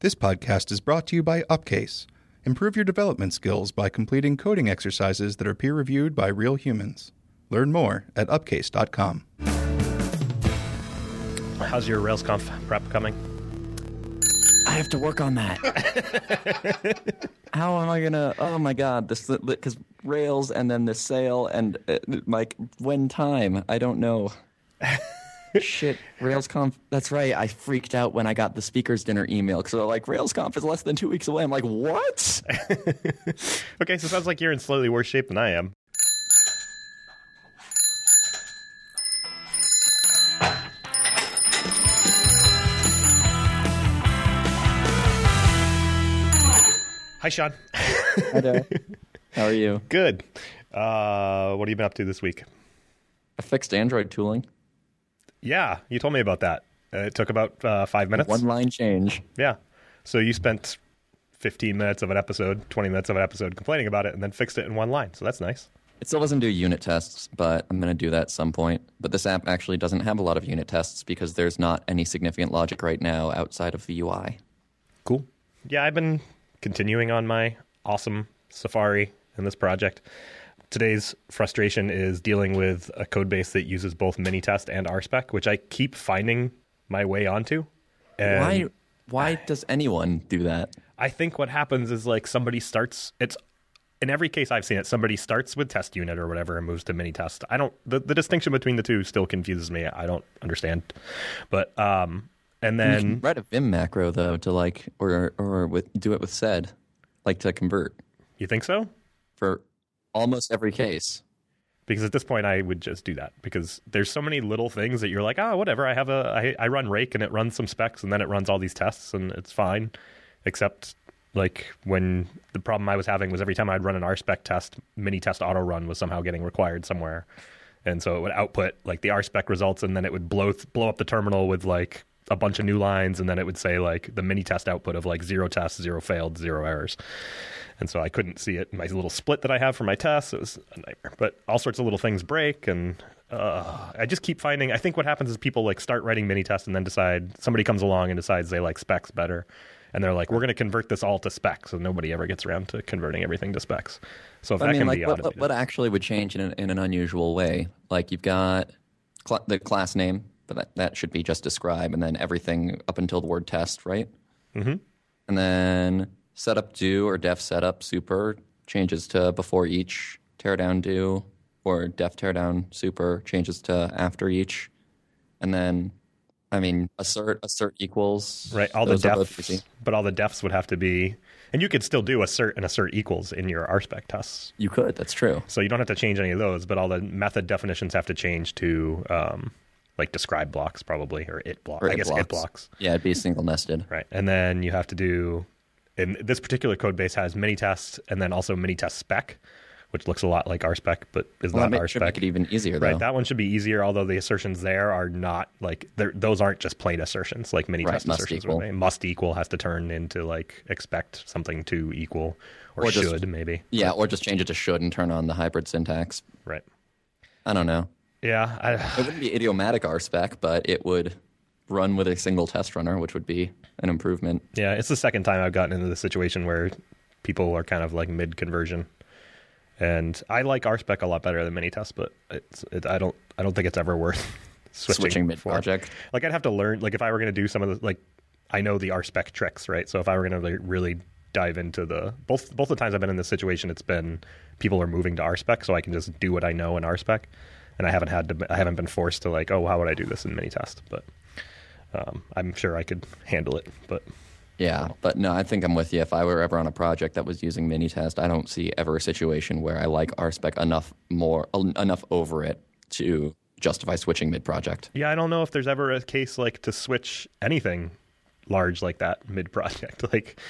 This podcast is brought to you by Upcase. Improve your development skills by completing coding exercises that are peer reviewed by real humans. Learn more at upcase.com. How's your RailsConf prep coming? I have to work on that. How am I gonna? Oh my god, this because Rails and then the sale and uh, like when time? I don't know. Shit, RailsConf. That's right. I freaked out when I got the speakers dinner email because they're like RailsConf is less than two weeks away. I'm like, what? Okay, so it sounds like you're in slightly worse shape than I am. Hi, Sean. Hi there. How are you? Good. Uh, what have you been up to this week? I fixed Android tooling. Yeah, you told me about that. Uh, it took about uh, five minutes. One line change. Yeah. So you spent 15 minutes of an episode, 20 minutes of an episode complaining about it, and then fixed it in one line. So that's nice. It still doesn't do unit tests, but I'm going to do that at some point. But this app actually doesn't have a lot of unit tests because there's not any significant logic right now outside of the UI. Cool. Yeah, I've been continuing on my awesome Safari in this project. Today's frustration is dealing with a code base that uses both Minitest and RSpec, which I keep finding my way onto. And why? Why does anyone do that? I think what happens is like somebody starts it's in every case I've seen it, somebody starts with test unit or whatever and moves to mini test. I don't the, the distinction between the two still confuses me. I don't understand. But um and You then can write a Vim macro though to like, or or with do it with sed, like to convert you think so? for almost every case. because at this point I would just do that because there's so many little things that you're like, ah, whatever. I have a I, I run Rake and it runs some specs and then it runs all these tests and it's fine, except like when the problem I was having was every time I'd run an RSpec test, mini test auto run was somehow getting required somewhere, and so it would output like the RSpec results and then it would blow blow up the terminal with like a bunch of new lines and then it would say like the mini test output of like zero tests, zero failed, zero errors. And so I couldn't see it in my little split that I have for my tests. It was a nightmare. But all sorts of little things break, and uh, I just keep finding. I think what happens is people like start writing mini tests and then decide somebody comes along and decides they like specs better, and they're like, "We're going to convert this all to specs," and nobody ever gets around to converting everything to specs. So if I that mean, can like be what, what, what actually would change in an, in an unusual way? Like you've got cl- the class name, but that, that should be just describe, and then everything up until the word test, right? Mhm. And then setup do or def setup super changes to before each teardown do, or def teardown super changes to after each, and then. I mean, assert assert equals right? All the defs, but all the defs would have to be, and you could still do assert and assert equals in your RSpec tests. You could. That's true. So you don't have to change any of those, but all the method definitions have to change to um, like describe blocks probably or it block. Or I it guess it blocks. Yeah, it'd be single nested. Right. And then you have to do in this particular code base has many tests and then also mini test spec, which looks a lot like RSpec, but is Well, that not ma- should make it even easier, though. Right. That one should be easier, although the assertions there are not like those aren't just plain assertions like many Right, test assertions. equal. Be. Must equal has to turn into like expect something to equal or, Or just- should maybe. Yeah, or just change it to should and turn on the hybrid syntax. Right. I don't know. Yeah. I, It wouldn't be idiomatic RSpec, but it would run with a single test runner, which would be an improvement. Yeah, it's the second time I've gotten into the situation where people are kind of like mid conversion, and I like RSpec a lot better than Minitest, but it's it, I don't I don't think it's ever worth switching, Switching mid project. Like I'd have to learn like if I were going to do some of the like I know the RSpec tricks right, so if I were going to like really dive into the both both the times I've been in this situation, it's been people are moving to RSpec, so I can just do what I know in RSpec, and I haven't had to I haven't been forced to like oh how would I do this in Minitest, but. Um, I'm sure I could handle it, but Yeah, but no, I think I'm with you. If I were ever on a project that was using Minitest, I don't see ever a situation where I like RSpec enough more enough over it to justify switching mid project. Yeah, I don't know if there's ever a case like to switch anything large like that mid project. Like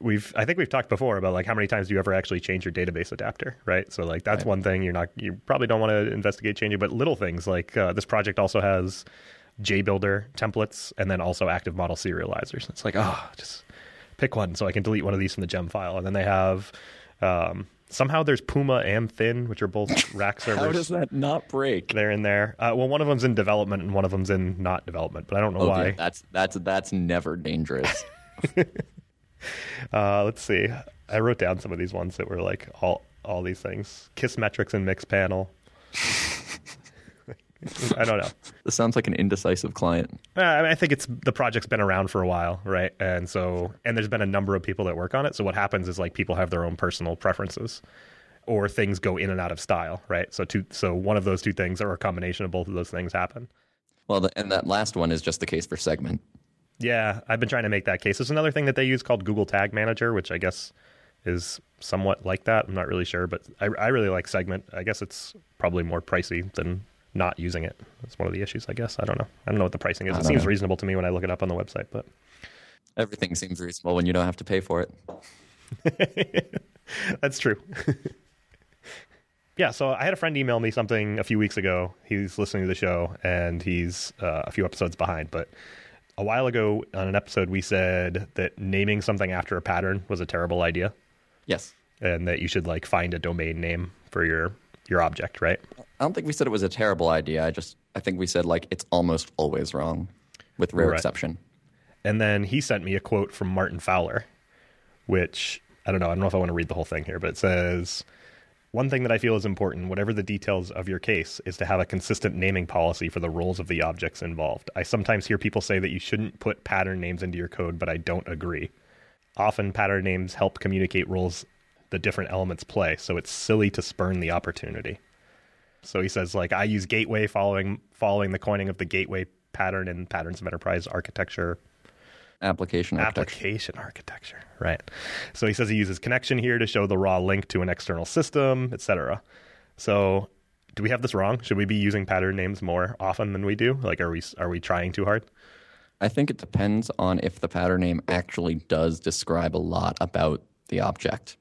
we've I think we've talked before about like how many times do you ever actually change your database adapter, right? So like that's Right. one thing you're not you probably don't want to investigate changing, but little things like uh, this project also has JBuilder templates and then also active model serializers. It's like, oh, just pick one so I can delete one of these from the gem file. And then they have um, somehow there's Puma and Thin, which are both rack servers. How does that not break? They're in there. Uh, well, one of them's in development and one of them's in not development, but I don't know Okay, why. that's that's that's never dangerous. Uh, let's see. I wrote down some of these ones that were like all all these things. Kissmetrics and Mixpanel. I don't know. This sounds like an indecisive client. Uh, I, mean, I think it's the project's been around for a while, right? And so, and there's been a number of people that work on it. So what happens is like people have their own personal preferences, or things go in and out of style, right? So two, so one of those two things, or a combination of both of those things, happen. Well, the, and that last one is just the case for segment. Yeah, I've been trying to make that case. There's another thing that they use called Google Tag Manager, which I guess is somewhat like that. I'm not really sure, but I, I really like Segment. I guess it's probably more pricey than not using it. That's one of the issues, I guess. I don't know. I don't know what the pricing is. It seems know. reasonable to me when I look it up on the website, but Everything seems reasonable when you don't have to pay for it. That's true. yeah, so I had a friend email me something a few weeks ago. He's listening to the show and he's uh, a few episodes behind, but a while ago on an episode we said that naming something after a pattern was a terrible idea Yes. and that you should like find a domain name for your your object, right? I don't think we said it was a terrible idea. I just I think we said like it's almost always wrong, with rare Right. exception. And then he sent me a quote from Martin Fowler, which I don't know. I don't know if I want to read the whole thing here, but it says one thing that I feel is important, whatever the details of your case, is to have a consistent naming policy for the roles of the objects involved. I sometimes hear people say that you shouldn't put pattern names into your code, but I don't agree. Often, pattern names help communicate roles the different elements play, so it's silly to spurn the opportunity. So he says, like, I use gateway following following the coining of the gateway pattern in patterns of enterprise architecture Application architecture. application architecture right. So he says he uses connection here to show the raw link to an external system etc so do we have this wrong? Should we be using pattern names more often than we do? Like are we are we trying too hard? I think it depends on if the pattern name actually does describe a lot about the object.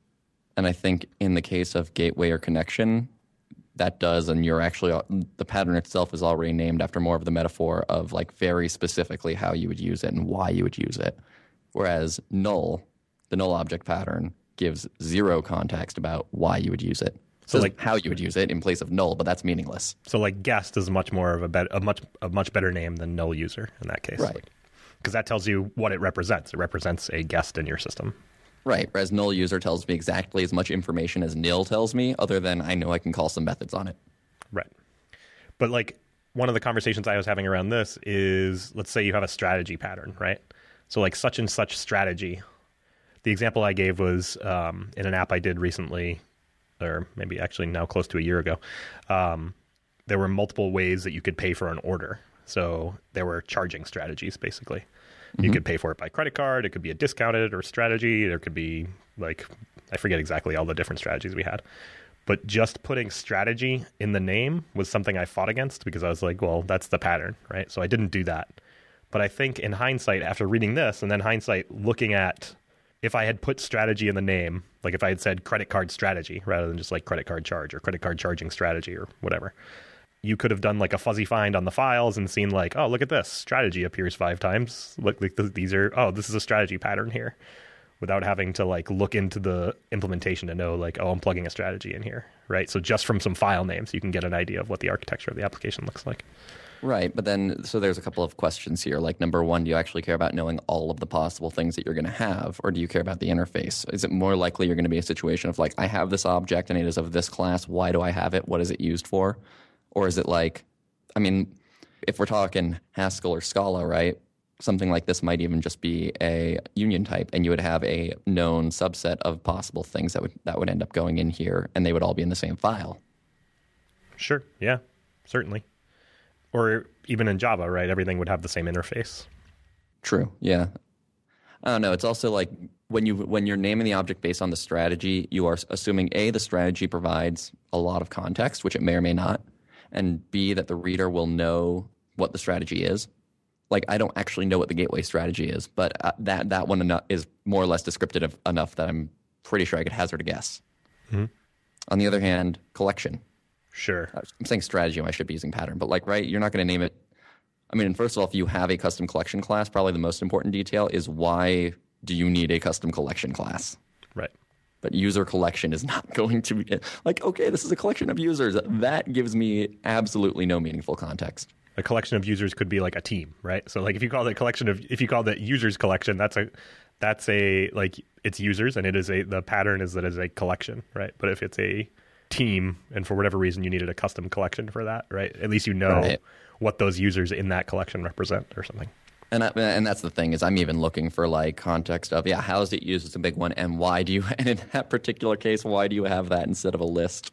And I think in the case of gateway or connection, that does, and you're actually, uh, the pattern itself is already named after more of the metaphor of like very specifically how you would use it and why you would use it. Whereas null, the null object pattern, gives zero context about why you would use it. So, So like- how you would use it in place of null, but that's meaningless. so like guest is much more of a, bet- a much a much better name than null user in that case Right. because that tells you what it represents it represents a guest in your system Right. Whereas null user tells me exactly as much information as nil tells me, other than I know I can call some methods on it. Right. But like one of the conversations I was having around this is let's say you have a strategy pattern, right? So like such and such strategy. The example I gave was um, in an app I did recently, or maybe actually now close to a year ago. Um, there were multiple ways that you could pay for an order. So there were charging strategies basically. You mm-hmm. could pay for it by credit card. It could be a discounted or strategy. There could be like I forget exactly all the different strategies we had. But just putting strategy in the name was something I fought against because I was like, well, that's the pattern, right? So I didn't do that. But I think in hindsight, after reading this and then hindsight looking at if I had put strategy in the name, like if I had said credit card strategy rather than just like credit card charge or credit card charging strategy or whatever, you could have done like a fuzzy find on the files and seen like, oh, look at this strategy appears five times. Look, like these are oh, this is a strategy pattern here, without having to like look into the implementation to know like, oh, I'm plugging a strategy in here, right? So just from some file names, you can get an idea of what the architecture of the application looks like. Right. But then, so there's a couple of questions here. Like, number one, do you actually care about knowing all of the possible things that you're going to have, or do you care about the interface? Is it more likely you're going to be in a situation of like, I have this object and it is of this class. Why do I have it? What is it used for? Or is it like, I mean, if we're talking Haskell or Scala, right? Something like this might even just be a union type, and you would have a known subset of possible things that would that would end up going in here, and they would all be in the same file. Sure, yeah, certainly. Or even in Java, right? Everything would have the same interface. True. Yeah. I don't know. It's also like when you when you're naming the object based on the strategy, you are assuming a the strategy provides a lot of context, which it may or may not, and b that the reader will know what the strategy is. Like I don't actually know what the gateway strategy is, but uh, that that one is more or less descriptive enough that I'm pretty sure I could hazard a guess. On the other hand, collection. Sure. I'm saying strategy. I should be using pattern, but like, right? You're not going to name it. I mean, first of all, if you have a custom collection class, probably the most important detail is why do you need a custom collection class? Right. But user collection is not going to be like, okay, this is a collection of users. That gives me absolutely no meaningful context. a collection of users could be like a team, right? So like if you call a collection of if you call that users collection, that's a that's a like it's users and it is a the pattern is that it's a collection, right? But if it's a team and for whatever reason you needed a custom collection for that, right? At least you know Right. what those users in that collection represent or something. And I, and that's the thing is I'm even looking for like context of yeah how is it used? As a big one. And why do you and in that particular case why do you have that instead of a list?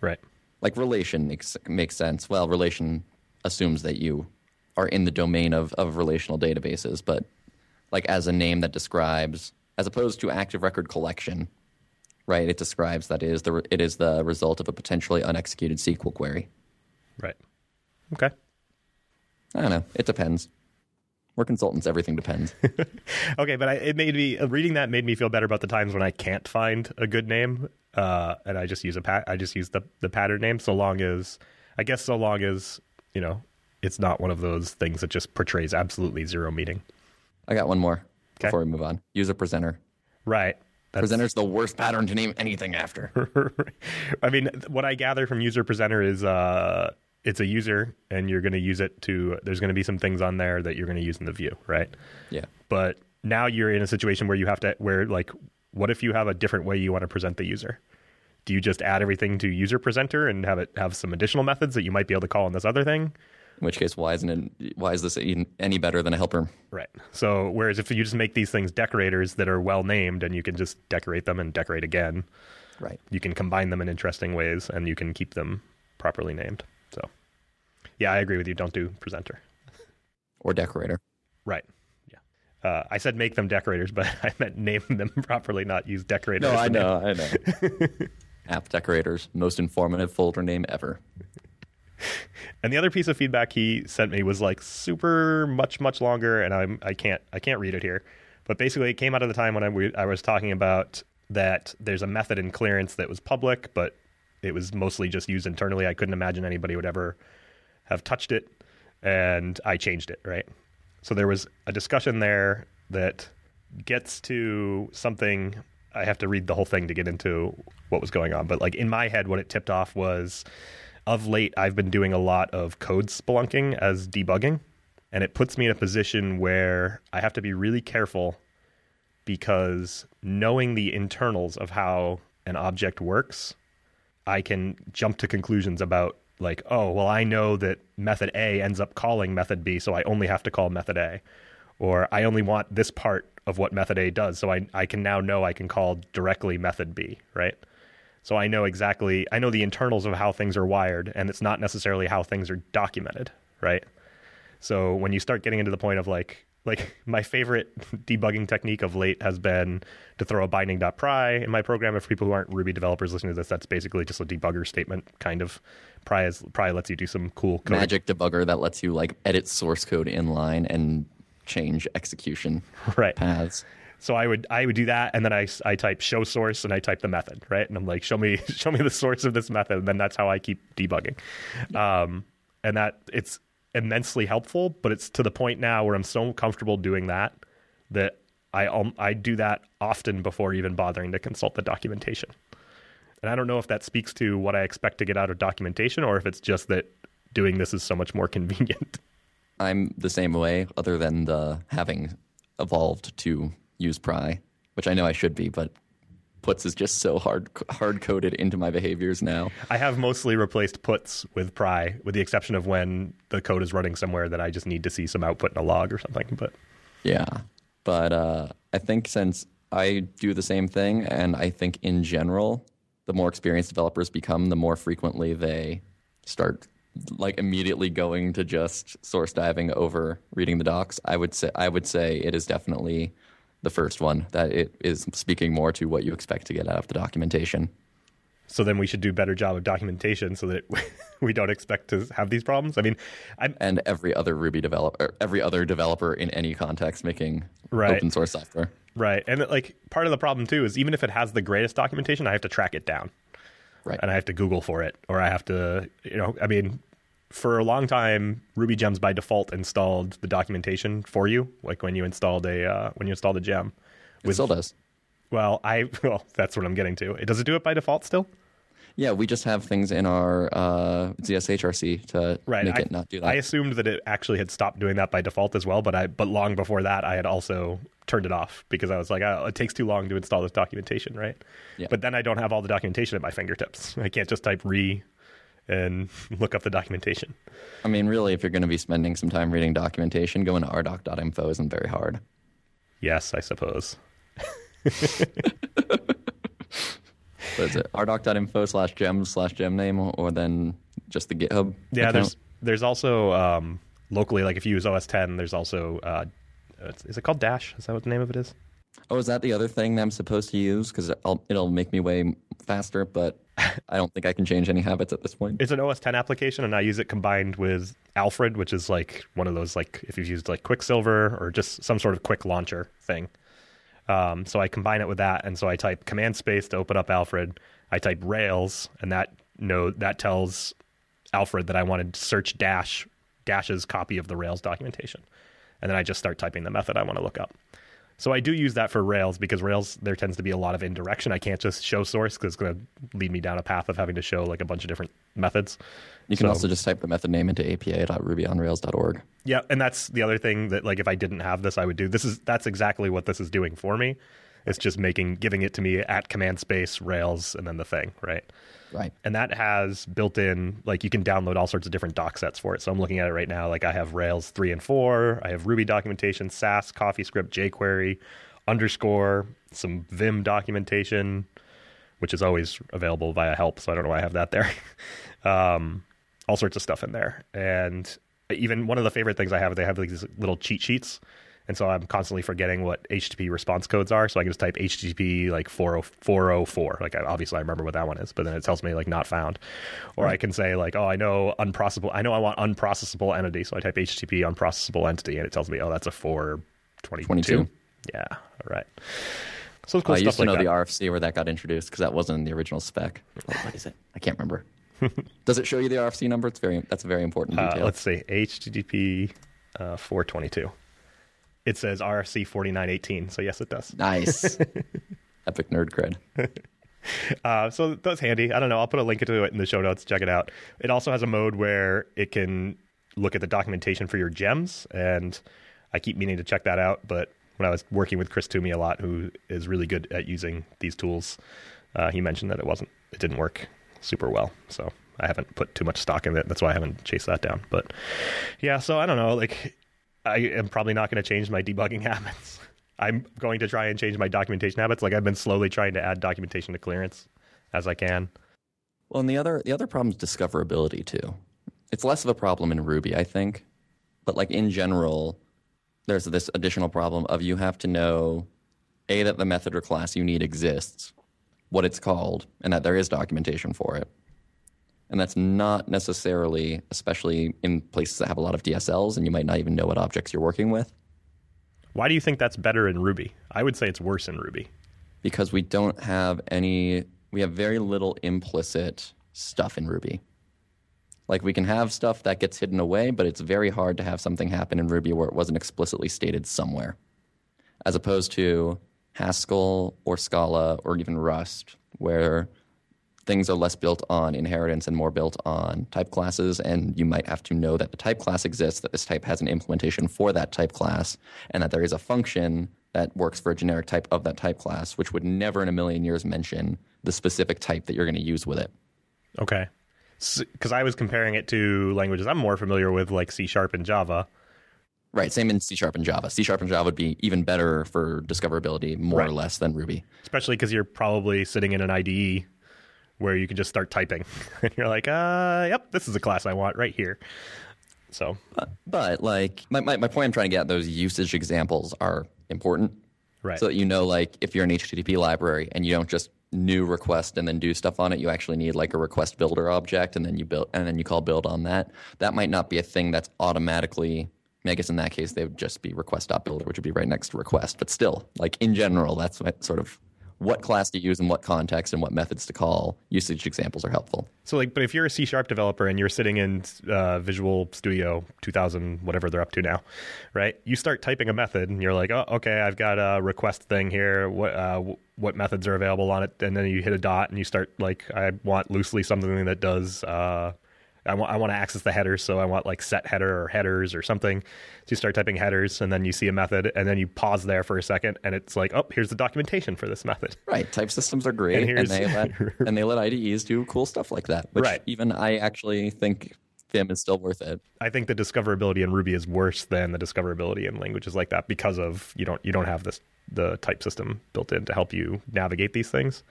Right. like relation makes makes sense. Well relation assumes that you are in the domain of, of relational databases but like as a name that describes as opposed to active record collection right it describes that it is the it is the result of a potentially unexecuted SQL query. Right. Okay. I don't know. It depends we're consultants everything depends Okay, but I, it made me uh, reading that made me feel better about the times when I can't find a good name, uh, and I just use a pat. I just use the the pattern name, so long as I guess so long as you know it's not one of those things that just portrays absolutely zero meaning. I got one more Okay. before we move on user presenter Right. That's, Presenter's the worst pattern to name anything after. I mean, what I gather from user presenter is uh, it's a user, and you're going to use it to. There's going to be some things on there that you're going to use in the view, right? yeah. but now you're in a situation where you have to where like what if you have a different way you want to present the user do you just add everything to user presenter and have it have some additional methods that you might be able to call in this other thing In which case, why isn't it? Why is this any better than a helper? right so whereas if you just make these things decorators that are well named and you can just decorate them and decorate again Right. you can combine them in interesting ways and you can keep them properly named yeah i agree with you don't do presenter Or decorator. right yeah uh, I said make them decorators, but I meant name them properly, not use decorator. No, I know. I know. App decorators, most informative folder name ever. And the other piece of feedback he sent me was like super much much longer, and I'm I can't I can't read it here, but basically it came out of the time when I, we, I was talking about that there's a method in clearance that was public, but it was mostly just used internally. I couldn't imagine anybody would ever have touched it, and I changed it right. So there was a discussion there that gets to something. I have to read the whole thing to get into what was going on, but like in my head, what it tipped off was of late I've been doing a lot of code spelunking as debugging, and it puts me in a position where I have to be really careful because knowing the internals of how an object works, I can jump to conclusions about like, oh, well, I know that method A ends up calling method B, so I only have to call method A. Or I only want this part of what method A does, so I, I can now know I can call directly method B, right? So I know exactly, I know the internals of how things are wired, and it's not necessarily how things are documented, right? So when you start getting into the point of like, like my favorite debugging technique of late has been to throw a binding.pry in my program. If people who aren't Ruby developers listening to this, that's basically just a debugger statement, kind of. Pry, is, pry lets you do some cool coding. Magic debugger that lets you like edit source code inline and change execution right? paths. So I would I would do that, and then I, I type show source, and I type the method, right? And I'm like, show me show me the source of this method, and then that's how I keep debugging. Um, and that it's immensely helpful, but it's to the point now where I'm so comfortable doing that that I um, I do that often before even bothering to consult the documentation. And I don't know if that speaks to what I expect to get out of documentation, or if it's just that doing this is so much more convenient. I'm the same way, other than the having evolved to use pry, which I know I should be, but puts is just so hard hard coded into my behaviors now. I have mostly replaced puts with pry, with the exception of when the code is running somewhere that I just need to see some output in a log or something. But Yeah. But uh, I think since I do the same thing, and I think in general, the more experienced developers become, the more frequently they start like immediately going to just source diving over reading the docs. I would say I would say it is definitely the first one that it is speaking more to what you expect to get out of the documentation. so then we should do a better job of documentation so that we don't expect to have these problems. I mean, I'm And every other Ruby developer, every other developer in any context making Right. open source software. right, and like part of the problem too is even if it has the greatest documentation, I have to track it down. Right. and I have to Google for it, or I have to, you know, I mean, for a long time, Ruby Gems by default installed the documentation for you, like when you installed a uh, when you installed a gem. It still does. Well, I well, that's what I'm getting to. It Does it do it by default still? Yeah, we just have things in our uh, ZSHRC to Right. make I, it not do that. I assumed that it actually had stopped doing that by default as well, but I but long before that, I had also turned it off because I was like, oh, it takes too long to install this documentation, right? Yeah. But then I don't have all the documentation at my fingertips. I can't just type ri and look up the documentation. I mean, really, if you're going to be spending some time reading documentation, going to rdoc.info isn't very hard. Yes, I suppose. What is it? rdoc.info slash gem slash gem name, or then just the GitHub? Yeah, account? there's there's also um, locally, like if you use OS 10, there's also uh, is it called Dash? Is that what the name of it is? Oh, is that the other thing that I'm supposed to use? Because it'll make me way faster, but I don't think I can change any habits at this point. It's an OS 10 application, and I use it combined with Alfred, which is like one of those like if you've used like Quicksilver or just some sort of quick launcher thing. Um, so I combine it with that, and so I type command space to open up Alfred. I type Rails, and that no that tells Alfred that I wanted to search dash dash's copy of the Rails documentation, and then I just start typing the method I want to look up. So I do use that for Rails because Rails there tends to be a lot of indirection. I can't just show source because it's going to lead me down a path of having to show like a bunch of different methods. You can So- also just type the method name into api.rubyonrails.org. Yeah, and that's the other thing that like if I didn't have this, I would do. This is that's exactly what this is doing for me. It's just making giving it to me at command space Rails and then the thing, right? Right. And that has built in like you can download all sorts of different doc sets for it. So I'm looking at it right now. Like I have Rails three and four. I have Ruby documentation, Sass, CoffeeScript, jQuery, underscore, some Vim documentation, which is always available via help. So I don't know why I have that there. um, all sorts of stuff in there. And even one of the favorite things I have, is they have these little cheat sheets. And so I'm constantly forgetting what HTTP response codes are. So I can just type HTTP like 40 404. Like I, obviously I remember what that one is, but then it tells me like not found. Or I can say like, oh, I know unprocessable. I know I want unprocessable entity. So I type HTTP unprocessable entity and it tells me, oh, that's a 422. 22? Yeah. All right. So it's cool I used to like know that. the RFC where that got introduced because that wasn't in the original spec. Oh, what is it? I can't remember. Does it show you the RFC number? It's very. That's a very important Uh, detail. let's see, HTTP uh, 422. It says RFC 4918. So yes, it does. nice. Epic nerd cred. Uh, so that's handy. I don't know. I'll put a link to it in the show notes. Check it out. It also has a mode where it can look at the documentation for your gems, and I keep meaning to check that out. But when I was working with Chris Toomey a lot, who is really good at using these tools, uh, he mentioned that it wasn't, it didn't work super well. So I haven't put too much stock in it. That's why I haven't chased that down. But yeah, so I don't know. Like, I am probably not going to change my debugging habits. I'm going to try and change my documentation habits. Like I've been slowly trying to add documentation to clearance as I can. Well, and the other the other problem is discoverability too. It's less of a problem in Ruby, I think, but like in general, there's this additional problem of you have to know a that the method or class you need exists, what it's called, and that there is documentation for it. And that's not necessarily, especially in places that have a lot of DSLs, and you might not even know what objects you're working with, Why do you think that's better in Ruby? I would say it's worse in Ruby. because we don't have any, we have very little implicit stuff in Ruby. Like we can have stuff that gets hidden away, but it's very hard to have something happen in Ruby where it wasn't explicitly stated somewhere. As opposed to Haskell or Scala or even Rust, where things are less built on inheritance and more built on type classes, and you might have to know that the type class exists, that this type has an implementation for that type class, and that there is a function that works for a generic type of that type class, which would never in a million years mention the specific type that you're going to use with it. Okay. Because I was comparing it to languages I'm more familiar with, like C Sharp and Java. Right, same in C Sharp and Java. C Sharp and Java would be even better for discoverability, more or less, than Ruby. especially because you're probably sitting in an IDE where you can just start typing, and you're like, uh, yep, this is a class I want right here. So But like my, my, my point I'm trying to get at those usage examples are important. Right. So that you know like if you're an HTTP library and you don't just new request and then do stuff on it, you actually need like a request builder object and then you build and then you call build on that. That might not be a thing that's automatically I guess in that case they would just be request.builder, which would be right next to request. But still, like in general, that's sort of what class to use in what context and what methods to call. Usage examples are helpful. So like, but if you're a C sharp developer and you're sitting in uh, Visual Studio 2000, whatever they're up to now, right? You start typing a method and you're like, oh, okay, I've got a request thing here. What uh, what methods are available on it? And then you hit a dot and you start like, I want loosely something that does uh, I want I want to access the headers, so I want like set header or headers or something. So you start typing headers, and then you see a method, and then you pause there for a second, and it's like, oh, here's the documentation for this method. Right. Type systems are great, And and, they let and they let IDEs do cool stuff like that. Which Right. even I actually think Vim is still worth it. I think the discoverability in Ruby is worse than the discoverability in languages like that because of you don't you don't have this the type system built in to help you navigate these things.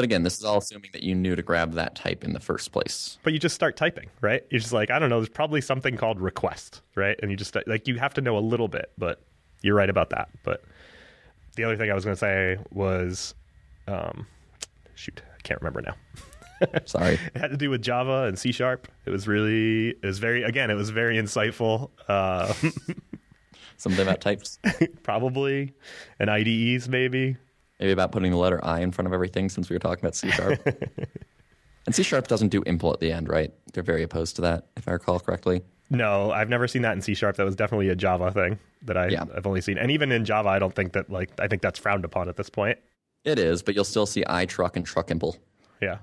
But again, this is all assuming that you knew to grab that type in the first place. But you just start typing, right? You're just like, I don't know, there's probably something called request, right? And you just like you have to know a little bit, but you're right about that. But the other thing I was going to say was, um, shoot, I can't remember now. Sorry. It had to do with Java and C sharp. It was really, it was very, again, it was very insightful. Uh, Something about types. probably, and IDEs maybe. Maybe about putting the letter I in front of everything since we were talking about C sharp. and C sharp doesn't do impl at the end, right? They're very opposed to that, if I recall correctly. No, I've never seen that in C sharp. That was definitely a Java thing that I, Yeah. I've only seen. And even in Java, I don't think that like I think that's frowned upon at this point. It is, but you'll still see I truck and truck impl. Yeah.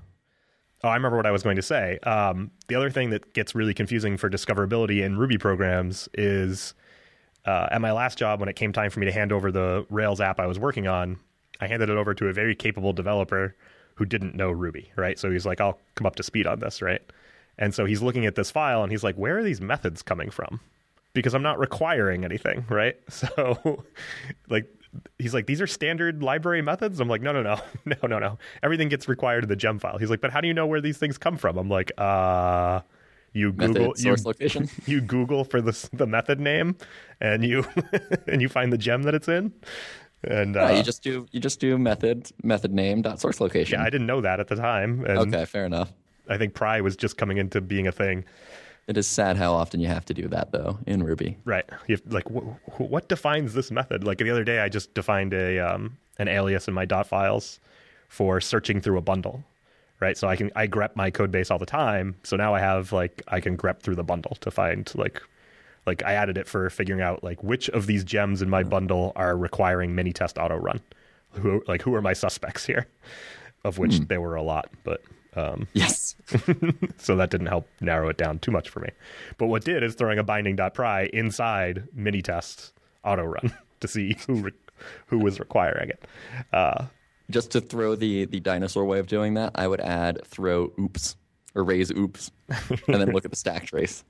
Oh, I remember what I was going to say. Um, the other thing that gets really confusing for discoverability in Ruby programs is uh, at my last job, when it came time for me to hand over the Rails app I was working on, I handed it over to a very capable developer who didn't know Ruby, right? So he's like, I'll come up to speed on this, right? And so he's looking at this file and he's like, where are these methods coming from? Because I'm not requiring anything, right? So, like, he's like, these are standard library methods. I'm like, no, no, no, no, no, no. Everything gets required in the gem file. He's like, but how do you know where these things come from? I'm like, uh, you Method, Google, you, source location. you Google for the the method name, and you and you find the gem that it's in. And uh, you just do you just do method method name dot source location. yeah, I didn't know that at the time. And okay, fair enough. I think pry was just coming into being a thing. It is sad how often you have to do that though in Ruby. Right. You have, like, wh- what defines this method? Like the other day, I just defined a um, an alias in my dot files for searching through a bundle. Right. So I can I grep my code base all the time. So now I have like I can grep through the bundle to find like like I added it for figuring out like which of these gems in my bundle are requiring mini test auto run. Who like who are my suspects here? Of which there were a lot, but um, Yes. so that didn't help narrow it down too much for me. But what did is throwing a binding.pry inside mini test auto run to see who re- who was requiring it. Uh, Just to throw the the dinosaur way of doing that, I would add throw oops or raise oops, and then look at the stack trace.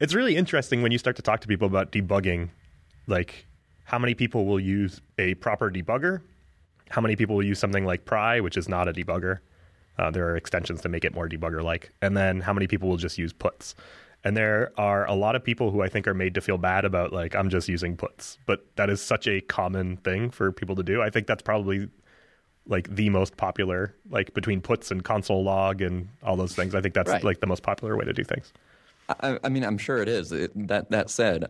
It's really interesting when you start to talk to people about debugging, like how many people will use a proper debugger, how many people will use something like pry, which is not a debugger. Uh, there are extensions to make it more debugger like, and then how many people will just use puts. And there are a lot of people who I think are made to feel bad about like I'm just using puts, but that is such a common thing for people to do. I think that's probably like the most popular, like between puts and console log and all those things. I think that's Right. like the most popular way to do things. I, I mean, I'm sure it is. It, that that said,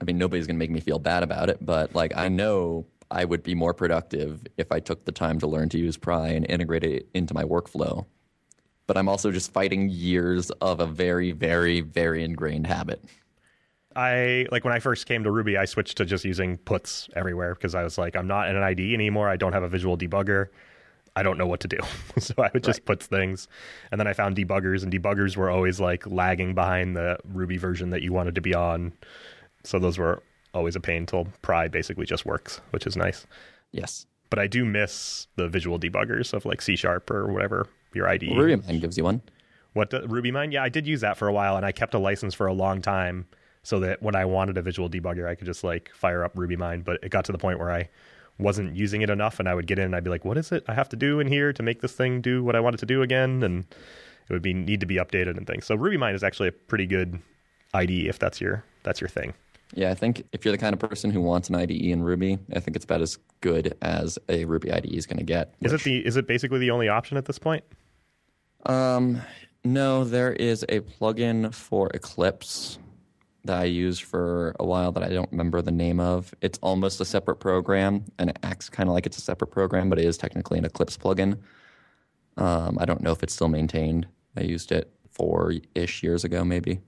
I mean, nobody's gonna make me feel bad about it, but like I know I would be more productive if I took the time to learn to use Pry and integrate it into my workflow. But I'm also just fighting years of a very, very, very ingrained habit. I like when I first came to Ruby, I switched to just using puts everywhere because I was like, I'm not in an IDE anymore. I don't have a visual debugger. I don't know what to do. so I would just put things. And then I found debuggers, and debuggers were always like lagging behind the Ruby version that you wanted to be on. So those were always a pain till Pry basically just works, which is nice. Yes. But I do miss the visual debuggers of like C sharp or whatever your IDE. RubyMine gives you one. What the, RubyMine? Yeah, I did use that for a while, and I kept a license for a long time so that when I wanted a visual debugger, I could just like fire up RubyMine. But it got to the point where I wasn't using it enough, and I would get in and I'd be like, "What is it I have to do in here to make this thing do what I want it to do again?" And it would be need to be updated and things. So RubyMine is actually a pretty good IDE if that's your that's your thing. Yeah, I think if you're the kind of person who wants an IDE in Ruby, I think it's about as good as a Ruby IDE is going to get. Is it the is it basically the only option at this point? Um, no, there is a plugin for Eclipse that I used for a while that I don't remember the name of. It's almost a separate program, and it acts kind of like it's a separate program, but it is technically an Eclipse plugin. Um, I don't know if it's still maintained. I used it four ish years ago, maybe.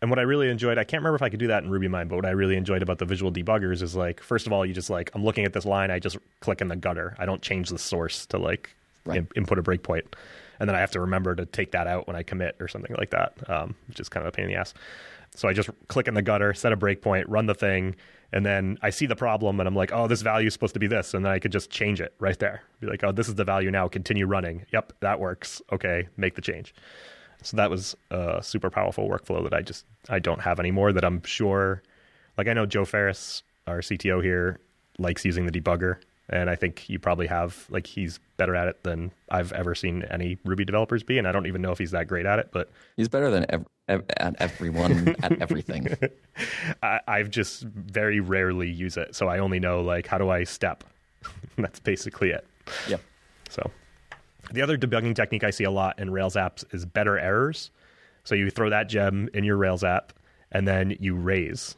And what I really enjoyed, I can't remember if I could do that in RubyMine, but what I really enjoyed about the visual debuggers is like, first of all, you just like, I'm looking at this line, I just click in the gutter. I don't change the source to like Right. in- input a breakpoint. and then I have to remember to take that out when I commit or something like that, um, which is kind of a pain in the ass. So I just click in the gutter, set a breakpoint, run the thing, and then I see the problem and I'm like, oh, this value is supposed to be this. And then I could just change it right there. Be like, oh, this is the value now. Continue running. Yep, that works. Okay, make the change. So that was a super powerful workflow that I just I don't have anymore that I'm sure like I know Joe Ferris, our CTO here, likes using the debugger. And I think you probably have like he's better at it than I've ever seen any Ruby developers be, and I don't even know if he's that great at it. But he's better than ev- ev- at everyone at everything. I, I've just very rarely use it, so I only know like how do I step. That's basically it. Yep. So the other debugging technique I see a lot in Rails apps is better errors. So you throw that gem in your Rails app, and then you raise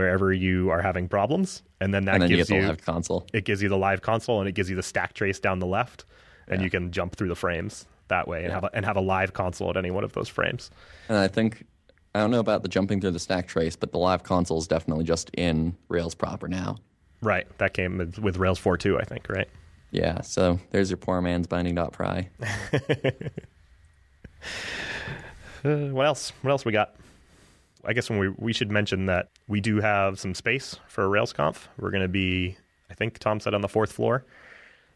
wherever you are having problems, and then that and then gives you you, the live console. it gives you the live console and it gives you the stack trace down the left, and Yeah. you can jump through the frames that way and Yeah. have a, and have a live console at any one of those frames. And I think I don't know about the jumping through the stack trace, but the live console is definitely just in Rails proper now. Right, that came with, with Rails 4.2, I think. Right. Yeah, so there's your poor man's binding dot pry. Uh, what else? What else we got? I guess when we we should mention that we do have some space for RailsConf. We're going to be, I think Tom said on the fourth floor.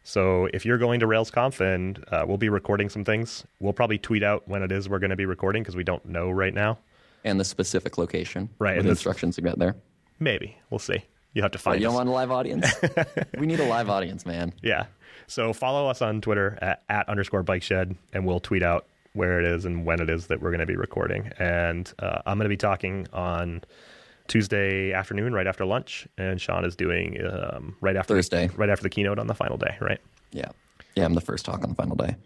So if you're going to RailsConf and uh, we'll be recording some things, we'll probably tweet out when it is we're going to be recording because we don't know right now. And the specific location. Right, and this- instructions to get there. Maybe we'll see. You have to But find you us. don't want a live audience? we need a live audience, man. Yeah. So follow us on Twitter at, at underscore bike shed, and we'll tweet out where it is and when it is that we're going to be recording. And uh, I'm going to be talking on Tuesday afternoon, right after lunch, and Sean is doing um, right after Thursday. right after the keynote on the final day. Right. Yeah. Yeah, I'm the first talk on the final day.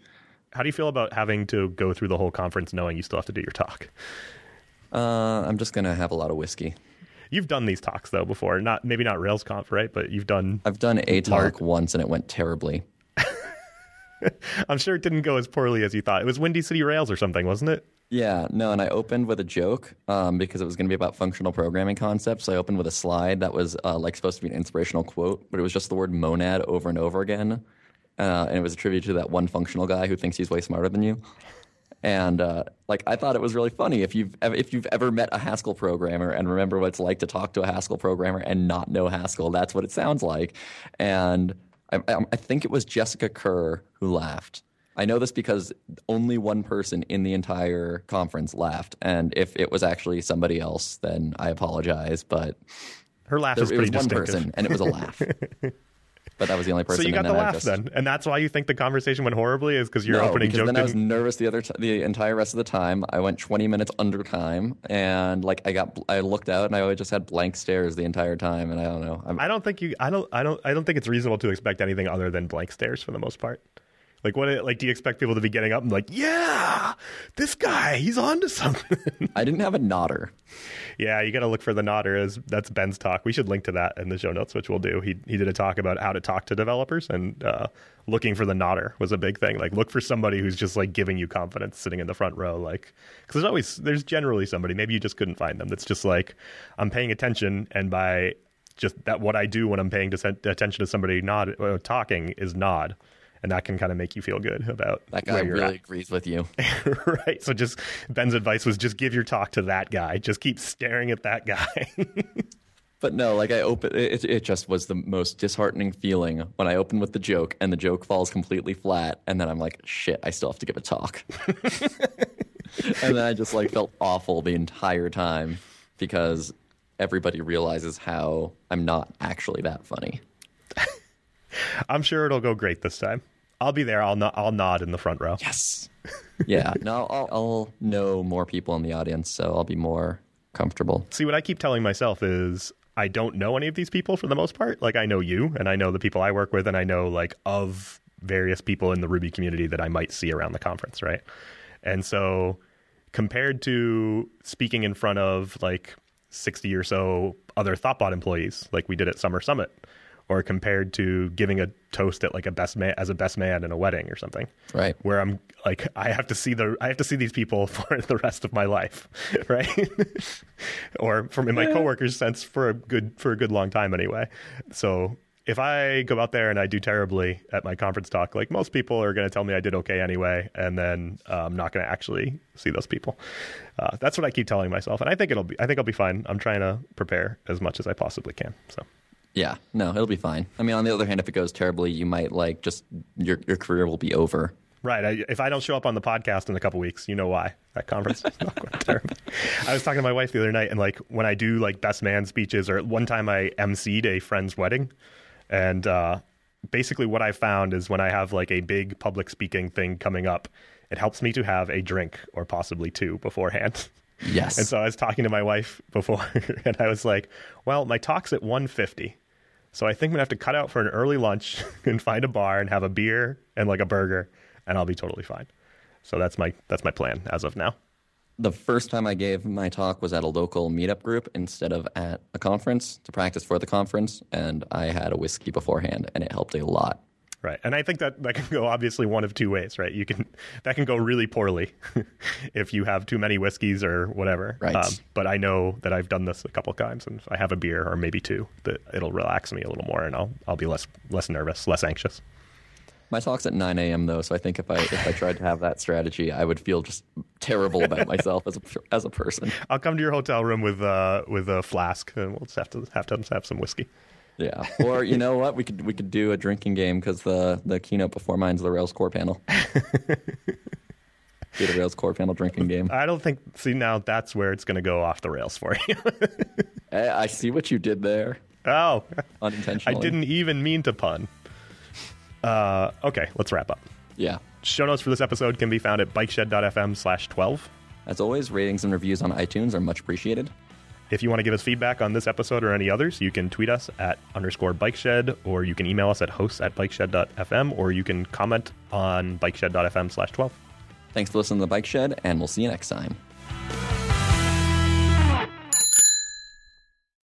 How do you feel about having to go through the whole conference knowing you still have to do your talk? Uh, I'm just going to have a lot of whiskey. You've done these talks though before, not maybe not RailsConf, right? But you've done. I've done a talk once and it went terribly. I'm sure it didn't go as poorly as you thought. It was Windy City Rails or something, wasn't it? Yeah, no, and I opened with a joke um, because it was going to be about functional programming concepts. So I opened with a slide that was uh, like supposed to be an inspirational quote, but it was just the word monad over and over again, uh, and it was attributed to that one functional guy who thinks he's way smarter than you. And uh, like I thought it was really funny if you've if you've ever met a Haskell programmer and remember what it's like to talk to a Haskell programmer and not know Haskell, that's what it sounds like. And I, I, I think it was Jessica Kerr who laughed. I know this because only one person in the entire conference laughed, and if it was actually somebody else, then I apologize. But Her laugh there, is it pretty was one person, and it was a laugh. but that was the only person. So you got the laugh just- then, and that's why you think the conversation went horribly is because your no, opening because joke then I was nervous the other t- the entire rest of the time. I went 20 minutes under time, and like I got, I looked out, and I just had blank stares the entire time, and I don't know. I'm, I don't think you. I don't. I don't. I don't think it's reasonable to expect anything other than blank stares for the most part. Like what? Like, do you expect people to be getting up and like, yeah, this guy, he's on to something. I didn't have a nodder. yeah, you got to look for the nodder. As that's Ben's talk. We should link to that in the show notes, which we'll do. He he did a talk about how to talk to developers, and uh, looking for the nodder was a big thing. Like, look for somebody who's just like giving you confidence, sitting in the front row. Like, because there's always there's generally somebody. Maybe you just couldn't find them. That's just like I'm paying attention, and by just that what I do when I'm paying attention to somebody nod uh, talking is nod. And that can kind of make you feel good about That guy where you're really at. agrees with you. right. So just Ben's advice was just give your talk to that guy. Just keep staring at that guy. But no, like I open, it, it just was the most disheartening feeling when I open with the joke and the joke falls completely flat, and then I'm like, shit, I still have to give a talk. and then I just like felt awful the entire time because everybody realizes how I'm not actually that funny. I'm sure it'll go great this time. I'll be there. I'll no- I'll nod in the front row. Yes. yeah. No, I'll, I'll know more people in the audience, so I'll be more comfortable. See, what I keep telling myself is I don't know any of these people for the most part. Like I know you, and I know the people I work with, and I know like of various people in the Ruby community that I might see around the conference, right? And so, compared to speaking in front of like 60 or so other ThoughtBot employees, like we did at Summer Summit, or compared to giving a toast at like a best man as a best man in a wedding or something, Right. where I'm like I have to see the I have to see these people for the rest of my life, right? or from in my coworkers' sense for a good for a good long time anyway. So if I go out there and I do terribly at my conference talk, like most people are going to tell me I did okay anyway, and then uh, I'm not going to actually see those people. Uh, that's what I keep telling myself, and I think it'll be. I think I'll be fine. I'm trying to prepare as much as I possibly can. So. Yeah, no, it'll be fine. I mean, on the other hand, if it goes terribly, you might like just your your career will be over. Right. I, if I don't show up on the podcast in a couple weeks, you know why. That conference is not going terrible. I was talking to my wife the other night, and like when I do like best man speeches, or one time I emceed a friend's wedding, and uh, basically what I found is when I have like a big public speaking thing coming up, it helps me to have a drink or possibly two beforehand. Yes. And so I was talking to my wife before, and I was like, "Well, my talk's at 150." So I think I'm gonna have to cut out for an early lunch and find a bar and have a beer and like a burger and I'll be totally fine. So that's my that's my plan as of now. The first time I gave my talk was at a local meetup group instead of at a conference to practice for the conference, and I had a whiskey beforehand, and it helped a lot. Right, and I think that that can go obviously one of two ways. Right, you can that can go really poorly if you have too many whiskeys or whatever. Right. Um, but I know that I've done this a couple times, and if I have a beer or maybe two, that it'll relax me a little more, and I'll I'll be less less nervous, less anxious. My talk's at 9 a.m. though, so I think if I if I tried to have that strategy, I would feel just terrible about myself as a as a person. I'll come to your hotel room with uh with a flask, and we'll just have to have to have some whiskey. Yeah, or you know what, we could we could do a drinking game because the the keynote before mine's the Rails core panel. do the Rails core panel drinking game. I don't think. See, now that's where it's going to go off the rails for you. I see what you did there. Oh, unintentionally. I didn't even mean to pun. Uh, okay, let's wrap up. Yeah. Show notes for this episode can be found at bikeshed.fm slash 12. As always, ratings and reviews on iTunes are much appreciated. If you want to give us feedback on this episode or any others, you can tweet us at underscore bikeshed, or you can email us at hosts at bikeshed.fm, or you can comment on bikeshed.fm slash 12. Thanks for listening to the Bike Shed, and we'll see you next time.